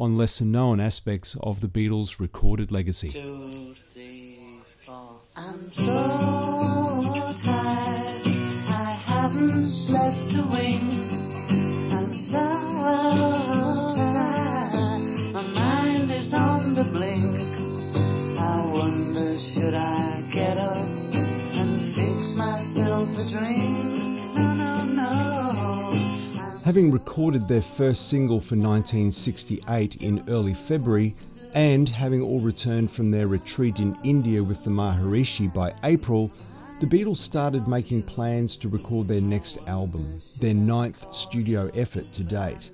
on lesser known aspects of the Beatles' recorded legacy. Two, three, four. I'm so tired, I haven't slept a wink. I'm so tired, my mind is on the blink. I wonder, should I get up and fix myself a drink? Having recorded their first single for 1968 in early February, and having all returned from their retreat in India with the Maharishi by April, the Beatles started making plans to record their next album, their ninth studio effort to date.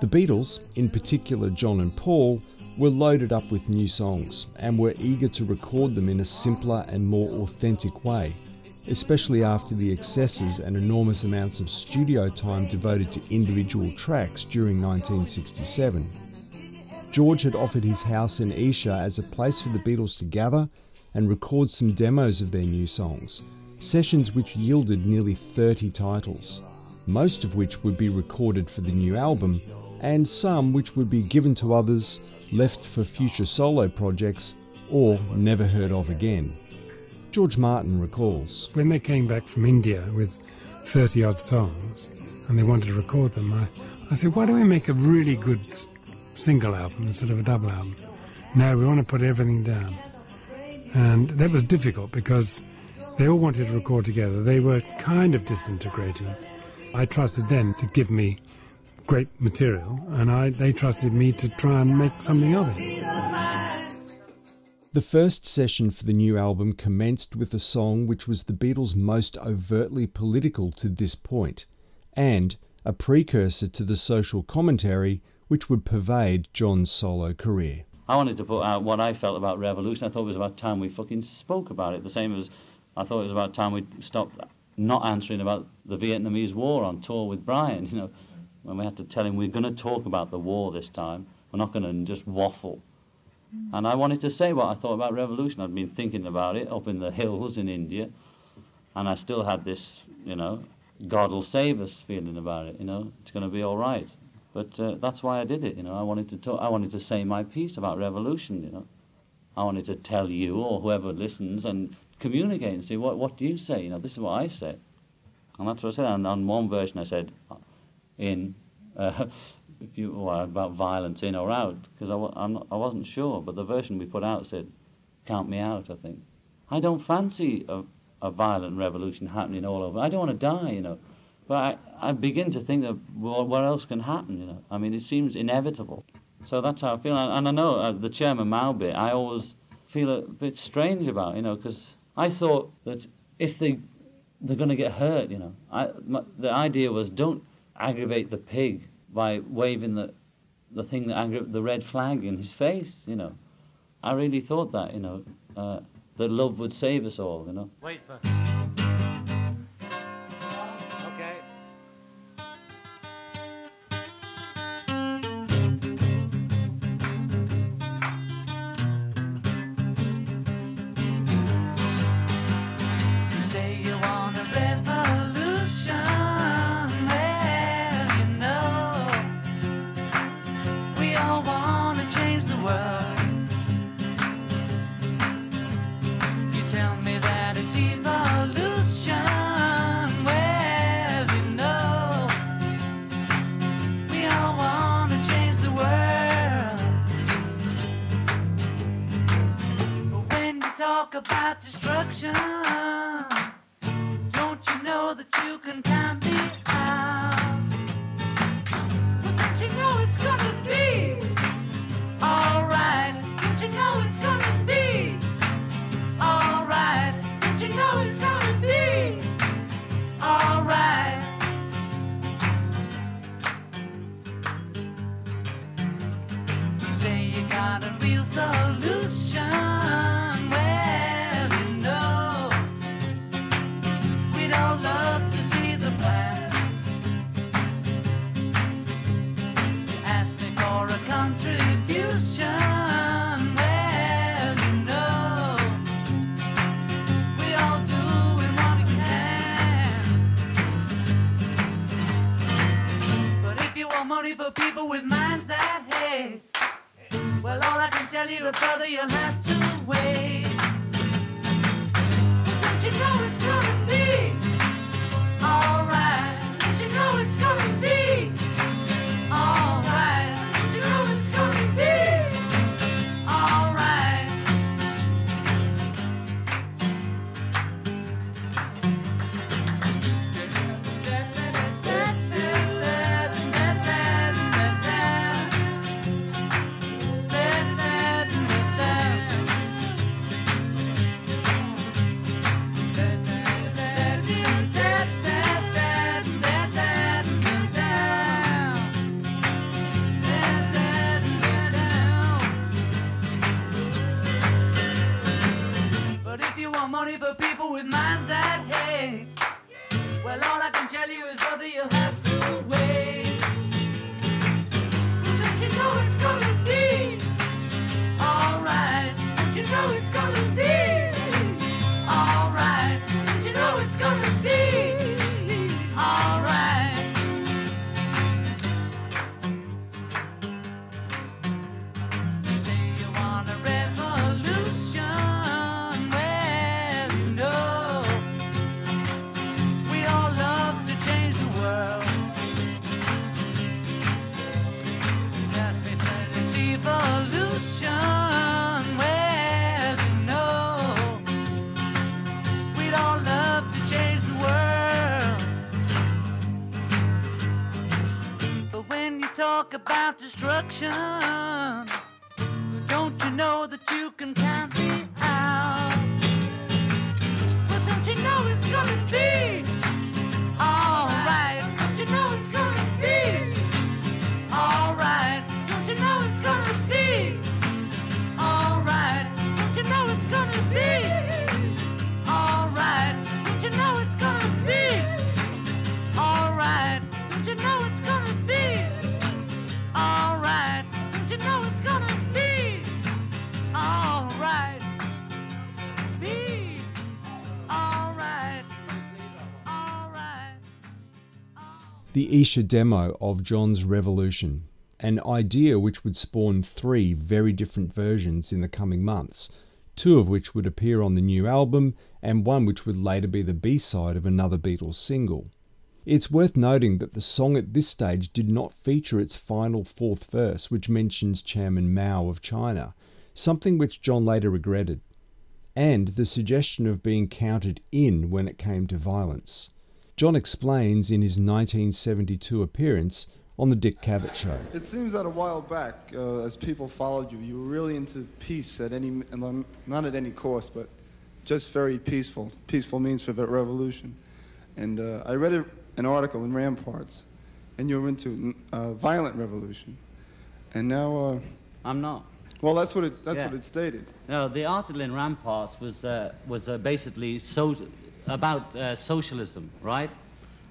The Beatles, in particular John and Paul, were loaded up with new songs and were eager to record them in a simpler and more authentic way, especially after the excesses and enormous amounts of studio time devoted to individual tracks during 1967. George had offered his house in Esher as a place for the Beatles to gather and record some demos of their new songs, sessions which yielded nearly 30 titles, most of which would be recorded for the new album, and some which would be given to others, left for future solo projects, or never heard of again. George Martin recalls. When they came back from India with 30 odd songs and they wanted to record them, I, I said, why don't we make a really good single album instead of a double album? No, we want to put everything down. And that was difficult because they all wanted to record together. They were kind of disintegrating. I trusted them to give me great material, and I, they trusted me to try and make something of it. The first session for the new album commenced with a song which was the Beatles' most overtly political to this point, and a precursor to the social commentary which would pervade John's solo career. I wanted to put out what I felt about revolution. I thought it was about time we fucking spoke about it. The same as I thought it was about time we stopped not answering about the Vietnamese War on tour with Brian. You know, when we had to tell him we're going to talk about the war this time. We're not going to just waffle. And I wanted to say what I thought about revolution. I'd been thinking about it up in the hills in India, and I still had this, you know, God will save us feeling about it. You know, it's going to be all right. But uh, that's why I did it. You know, I wanted to talk. I wanted to say my piece about revolution. You know, I wanted to tell you or whoever listens and communicate and say what what do you say. You know, this is what I say, and that's what I said. And on one version I said, in. Uh, you well, about violence in or out because I, I wasn't sure, but the version we put out said, "Count me out." I think I don't fancy a, a violent revolution happening all over. I don't want to die, you know, but I, I begin to think that well, what else can happen, you know. I mean, it seems inevitable. So that's how I feel, and I know uh, the Chairman Mao bit. I always feel a bit strange about, you know, because I thought that if they they're going to get hurt, you know. I, my, the idea was don't aggravate the pig by waving the the thing that aggra- the red flag in his face, you know. I really thought that, you know, uh, that love would save us all, you know. Tell you, brother, you'll have to wait. Don't you know it's gonna destruction, the Esher demo of John's Revolution, an idea which would spawn three very different versions in the coming months, two of which would appear on the new album, and one which would later be the B side of another Beatles single. It's worth noting that the song at this stage did not feature its final fourth verse, which mentions Chairman Mao of China, something which John later regretted, and the suggestion of being counted in when it came to violence. John explains in his 1972 appearance on The Dick Cavett Show. It seems that a while back, uh, as people followed you, you were really into peace at any, not at any cost, but just very peaceful. Peaceful means for the revolution. And uh, I read a, an article in Ramparts, and you were into uh, violent revolution. And now, uh, I'm not. well, that's what it, that's Yeah. what it stated. No, the article in Ramparts was uh, was uh, basically so about uh, socialism, right?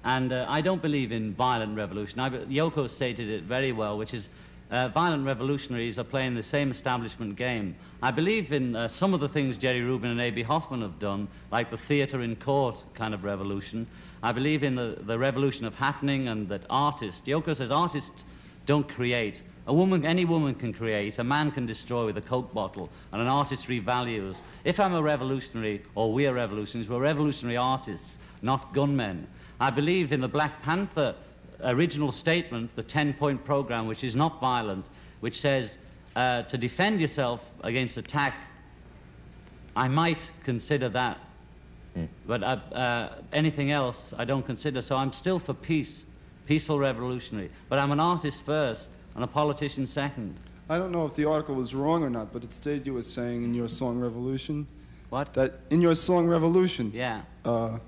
And uh, I don't believe in violent revolution. I, Yoko stated it very well, which is uh, violent revolutionaries are playing the same establishment game. I believe in uh, some of the things Jerry Rubin and Abbie Hoffman have done, like the theatre in court kind of revolution. I believe in the, the revolution of happening and that artists, Yoko says artists don't create. A woman, any woman can create, a man can destroy with a Coke bottle, and an artist revalues. If I'm a revolutionary, or we are revolutionaries, we're revolutionary artists, not gunmen. I believe in the Black Panther original statement, the 10 point program, which is not violent, which says uh, to defend yourself against attack, I might consider that. But uh, uh, anything else, I don't consider. So I'm still for peace, peaceful revolutionary. But I'm an artist first and a politician second. I don't know if the article was wrong or not, but it stated you were saying in your song Revolution What? that in your song Revolution, Yeah. uh,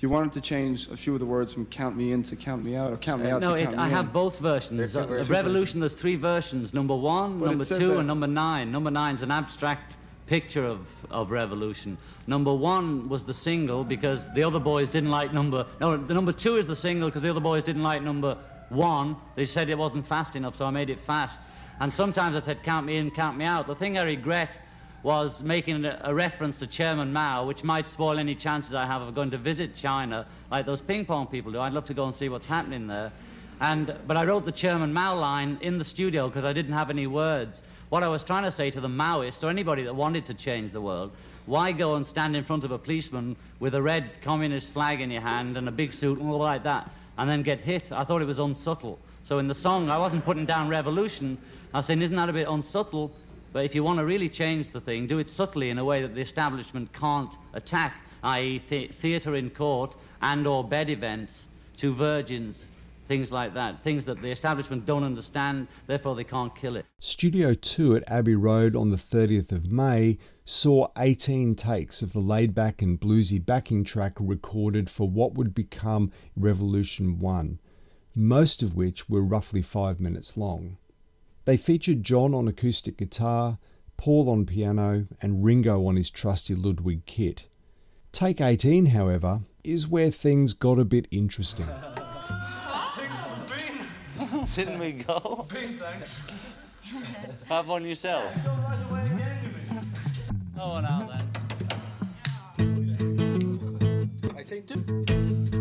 you wanted to change a few of the words from "count me in" to "count me out" or "count me Uh, out" no, to it, "count me I in. have both versions. There's two Uh, versions. Revolution, there's three versions. Number one, But number two, that- and number nine. Number nine's an abstract picture of, of Revolution. Number one was the single because the other boys didn't like number... No, the number two is the single because the other boys didn't like number one. They said it wasn't fast enough, so I made it fast. And sometimes I said, count me in, count me out. The thing I regret was making a, reference to Chairman Mao, which might spoil any chances I have of going to visit China, like those ping pong people do. I'd love to go and see what's happening there. And, but I wrote the Chairman Mao line in the studio because I didn't have any words. What I was trying to say to the Maoists or anybody that wanted to change the world, why go and stand in front of a policeman with a red communist flag in your hand and a big suit and all like that, and then get hit? I thought it was unsubtle. So in the song, I wasn't putting down revolution. I was saying, isn't that a bit unsubtle? But if you want to really change the thing, do it subtly in a way that the establishment can't attack, i.e. The- theatre in court and or bed events, Two Virgins, things like that, things that the establishment don't understand, therefore they can't kill it. Studio 2 at Abbey Road on the 30th of May saw 18 takes of the laid back and bluesy backing track recorded for what would become Revolution 1, most of which were roughly five minutes long. They featured John on acoustic guitar, Paul on piano, and Ringo on his trusty Ludwig kit. Take 18, however, is where things got a bit interesting. Didn't we go? thanks. Have one yourself. Oh, now then. I take two.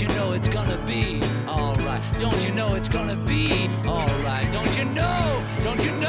Don't you know it's gonna be alright? Don't you know it's gonna be alright? Don't you know? Don't you know?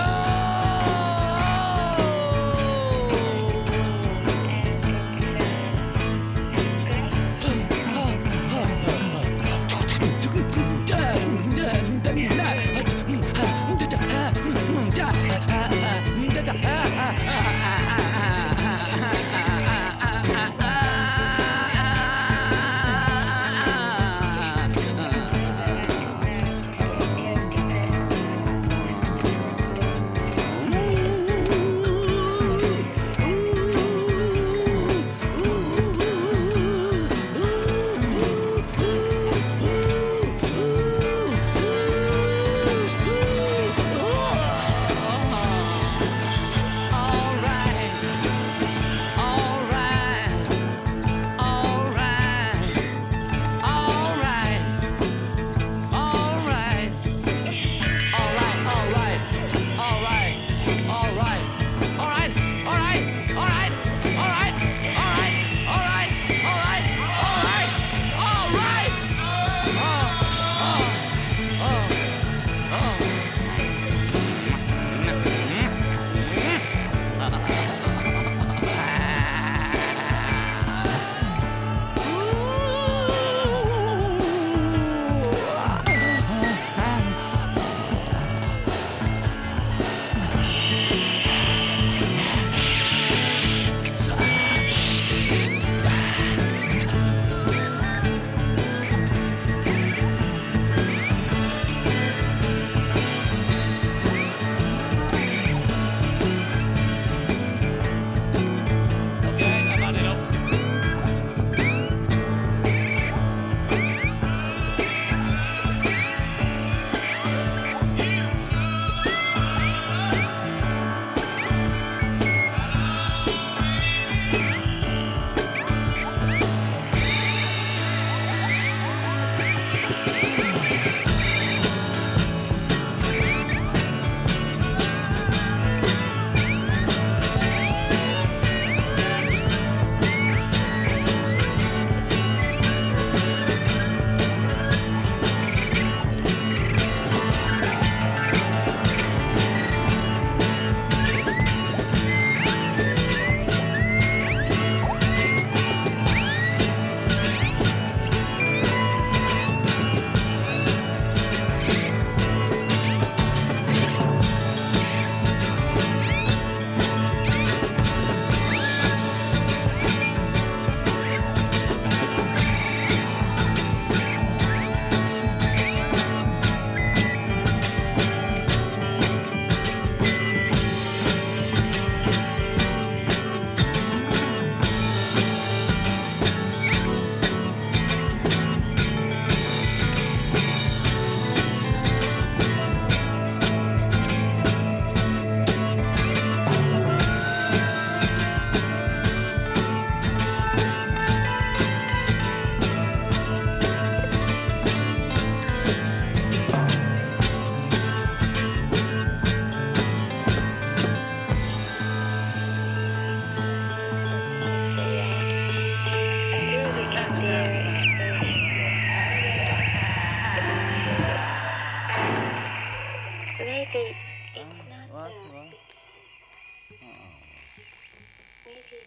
maybe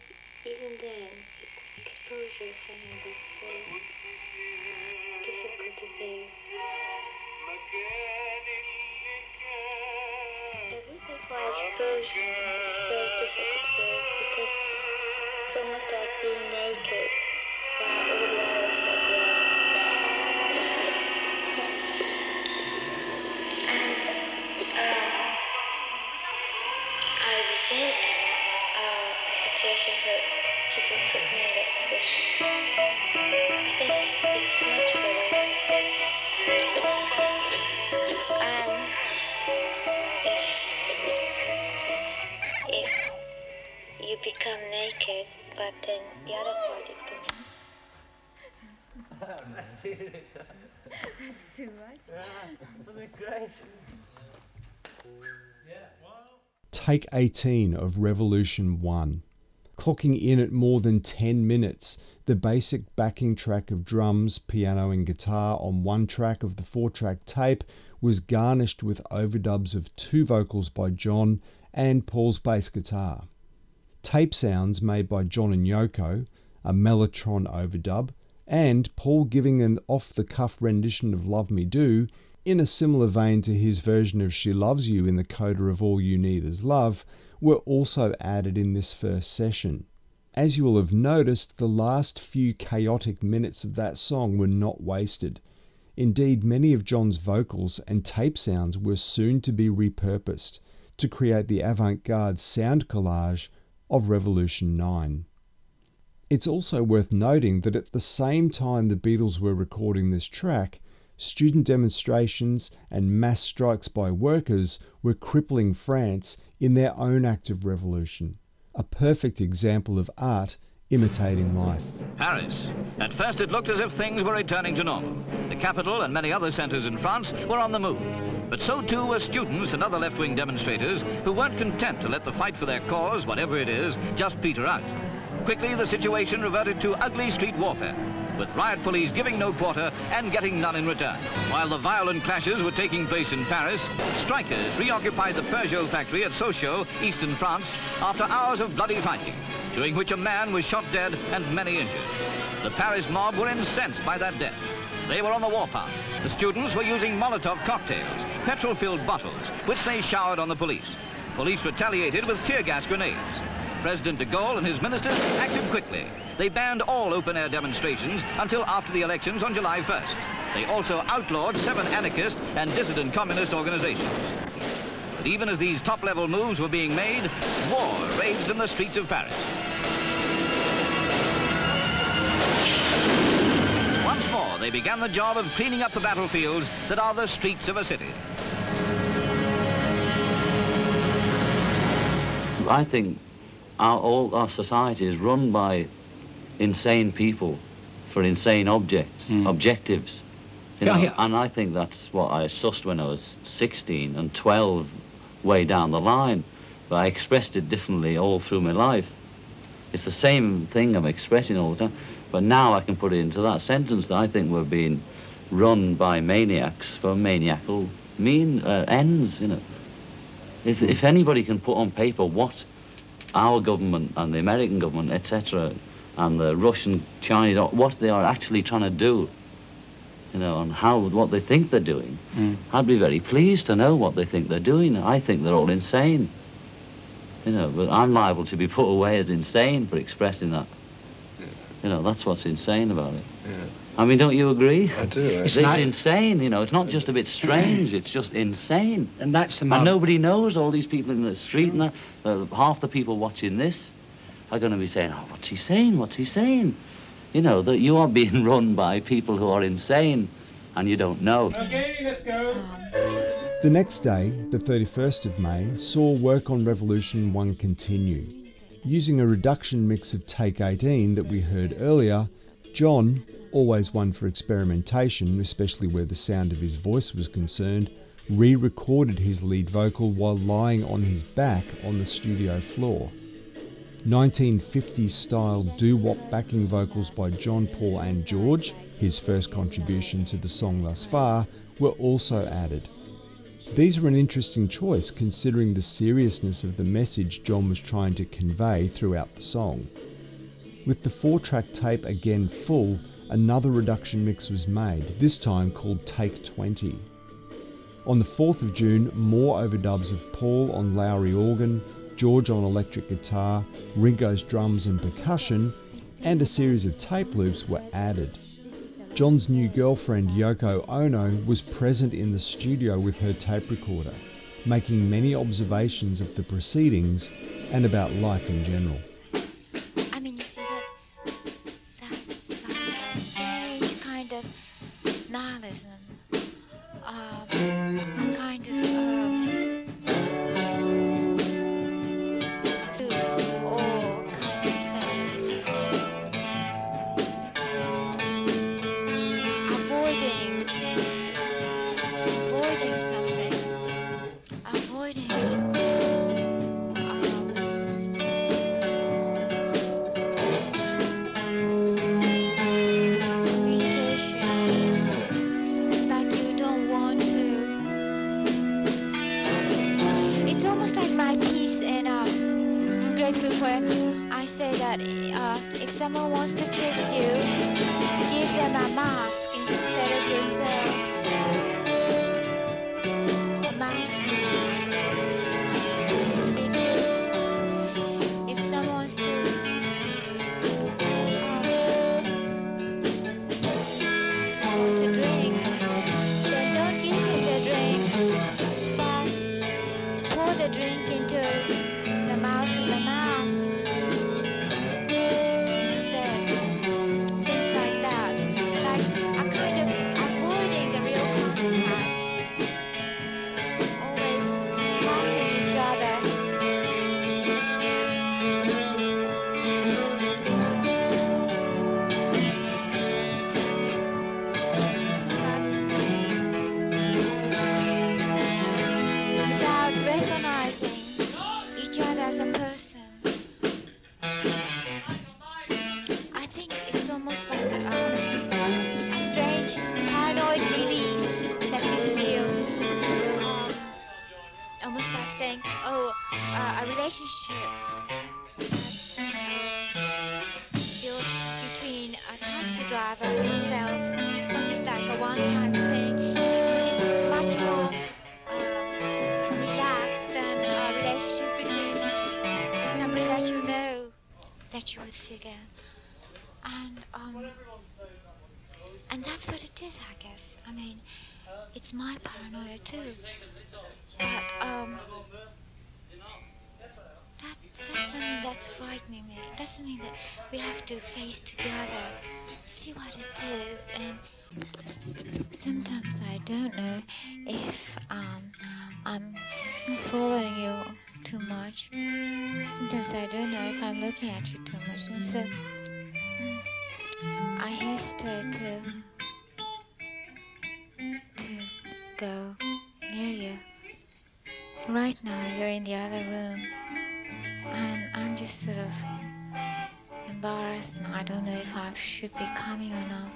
even then exposure is something that's so difficult to bear. So this exposure. Become naked, but then the other party puts That's too much. Take 18 of Revolution 1. Clocking in at more than 10 minutes, the basic backing track of drums, piano, and guitar on one track of the four track tape was garnished with overdubs of two vocals by John and Paul's bass guitar. Tape sounds made by John and Yoko, a Mellotron overdub, and Paul giving an off the cuff rendition of Love Me Do in a similar vein to his version of She Loves You in the coda of All You Need Is Love, were also added in this first session. As you will have noticed, the last few chaotic minutes of that song were not wasted. Indeed, many of John's vocals and tape sounds were soon to be repurposed to create the avant garde sound collage of Revolution 9. It's also worth noting that at the same time the Beatles were recording this track, student demonstrations and mass strikes by workers were crippling France in their own act of revolution. A perfect example of art imitating life. Paris. At first it looked as if things were returning to normal. The capital and many other centres in France were on the move. But so too were students and other left-wing demonstrators who weren't content to let the fight for their cause, whatever it is, just peter out. Quickly the situation reverted to ugly street warfare, with riot police giving no quarter and getting none in return. While the violent clashes were taking place in Paris, strikers reoccupied the Peugeot factory at Sochaux, eastern France, after hours of bloody fighting, during which a man was shot dead and many injured. The Paris mob were incensed by that death. They were on the warpath. The students were using Molotov cocktails, petrol-filled bottles, which they showered on the police. Police retaliated with tear gas grenades. President de Gaulle and his ministers acted quickly. They banned all open-air demonstrations until after the elections on July 1st. They also outlawed seven anarchist and dissident communist organizations. But even as these top-level moves were being made, war raged in the streets of Paris. They began the job of cleaning up the battlefields that are the streets of a city. I think our, all our society is run by insane people for insane objects, hmm. objectives. You Yeah, yeah. And I think that's what I sussed when I was 16 and 12 way down the line. But I expressed it differently all through my life. It's the same thing I'm expressing all the time. But now I can put it into that sentence that I think we're being run by maniacs for maniacal mean uh, ends, you know. If, if anybody can put on paper what our government and the American government, etc., and the Russian, Chinese, what they are actually trying to do, you know, and how, what they think they're doing, I'd be very pleased to know what they think they're doing. I think they're all insane. You know, but I'm liable to be put away as insane for expressing that. You know, that's what's insane about it. Yeah. I mean, don't you agree? I do. It's, It's insane, you know. It's not just a bit strange. It's just insane. And that's the And nobody knows all these people in the street and that. Uh, half the people watching this are going to be saying, oh, what's he saying? What's he saying? You know, that you are being run by people who are insane and you don't know. Okay, let's go. The next day, the 31st of May, saw work on Revolution 1 continue. Using a reduction mix of Take 18 that we heard earlier, John, always one for experimentation, especially where the sound of his voice was concerned, re recorded his lead vocal while lying on his back on the studio floor. 1950s style doo wop backing vocals by John, Paul, and George, his first contribution to the song thus far, were also added. These were an interesting choice considering the seriousness of the message John was trying to convey throughout the song. With the four track tape again full, another reduction mix was made, this time called Take 20. On the 4th of June, more overdubs of Paul on Lowrey organ, George on electric guitar, Ringo's drums and percussion, and a series of tape loops were added. John's new girlfriend Yoko Ono was present in the studio with her tape recorder, making many observations of the proceedings and about life in general. And um, and that's what it is, I guess. I mean, it's my paranoia too. But um, that that's something that's frightening me. That's something that we have to face together, see what it is, and sometimes I don't know if um, I'm following you too much. Sometimes I don't know if I'm looking at you too much, and so I hesitate to to go near you. Right now, you're in the other room, and I'm just sort of embarrassed. and I don't know if I should be coming or not.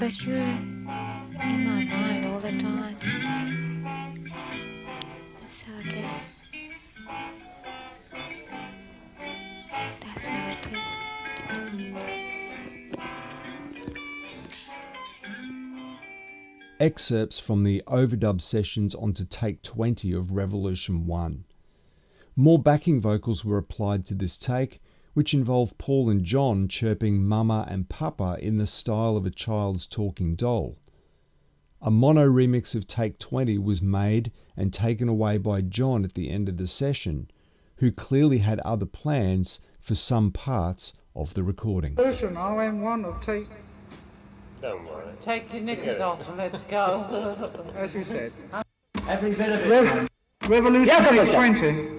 But you're in my mind all the time. Excerpts from the overdub sessions onto take 20 of Revolution 1. More backing vocals were applied to this take, which involved Paul and John chirping Mama and Papa in the style of a child's talking doll. A mono remix of Take 20 was made and taken away by John at the end of the session, who clearly had other plans for some parts of the recording. I am one of take, Don't worry. Take your knickers off and let's go. as you said, Every bit of it. Rev- Revolution Yeah, Take Commissioner. 20.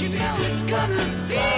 You know it's gonna be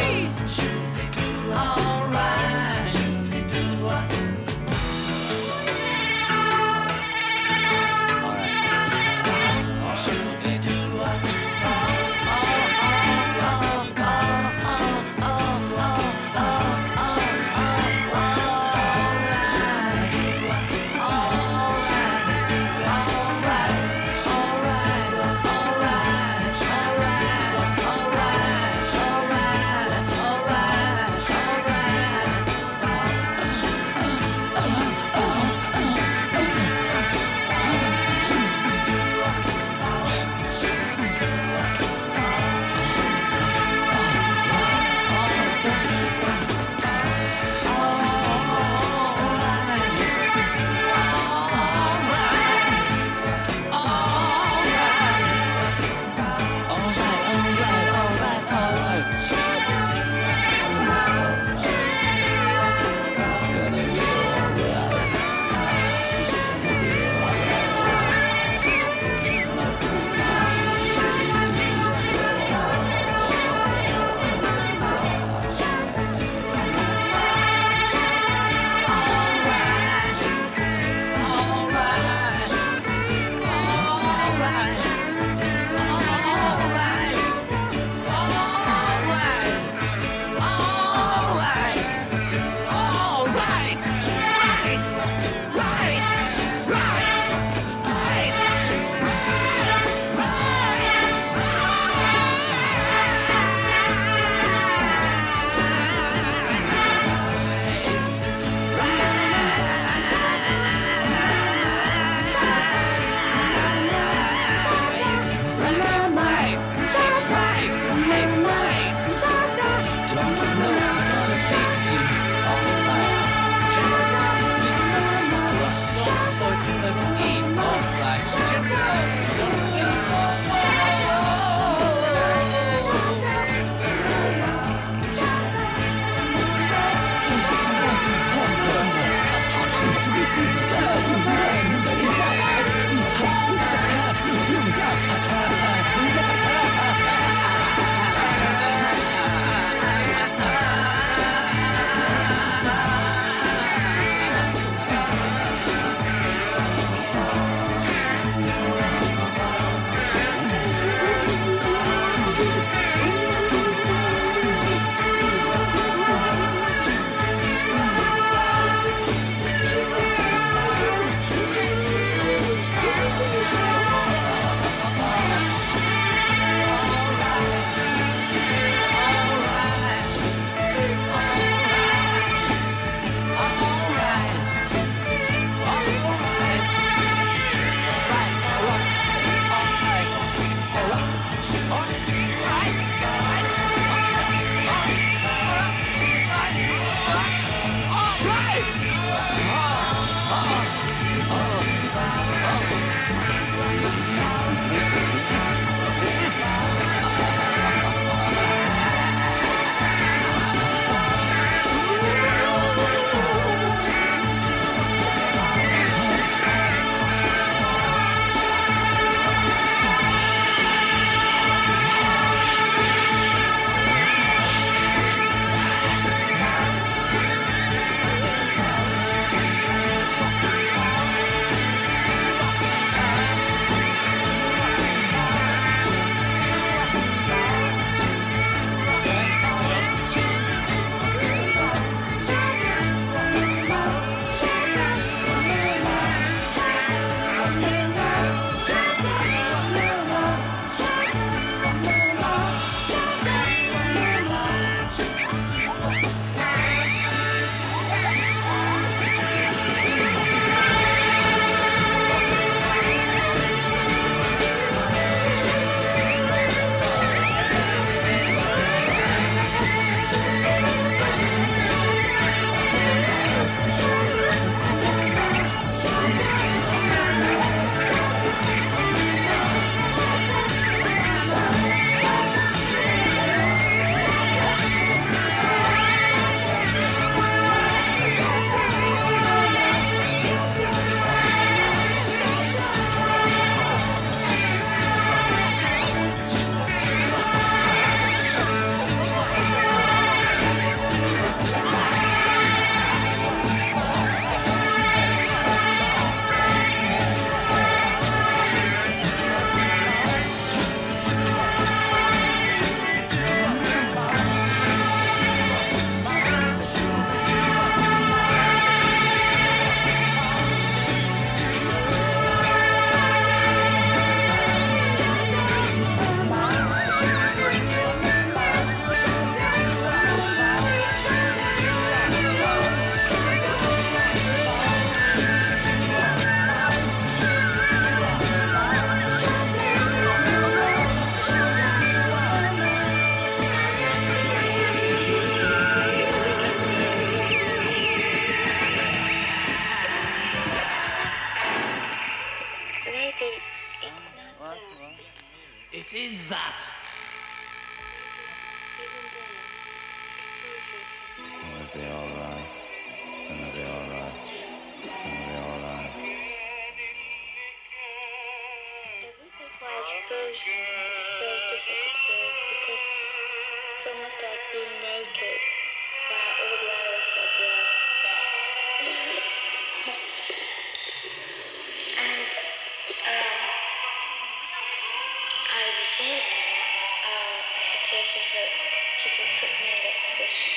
a situation where people put me in that position.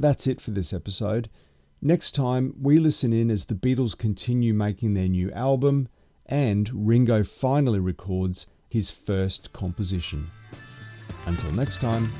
That's it for this episode. Next time, we listen in as the Beatles continue making their new album and Ringo finally records his first composition. Until next time,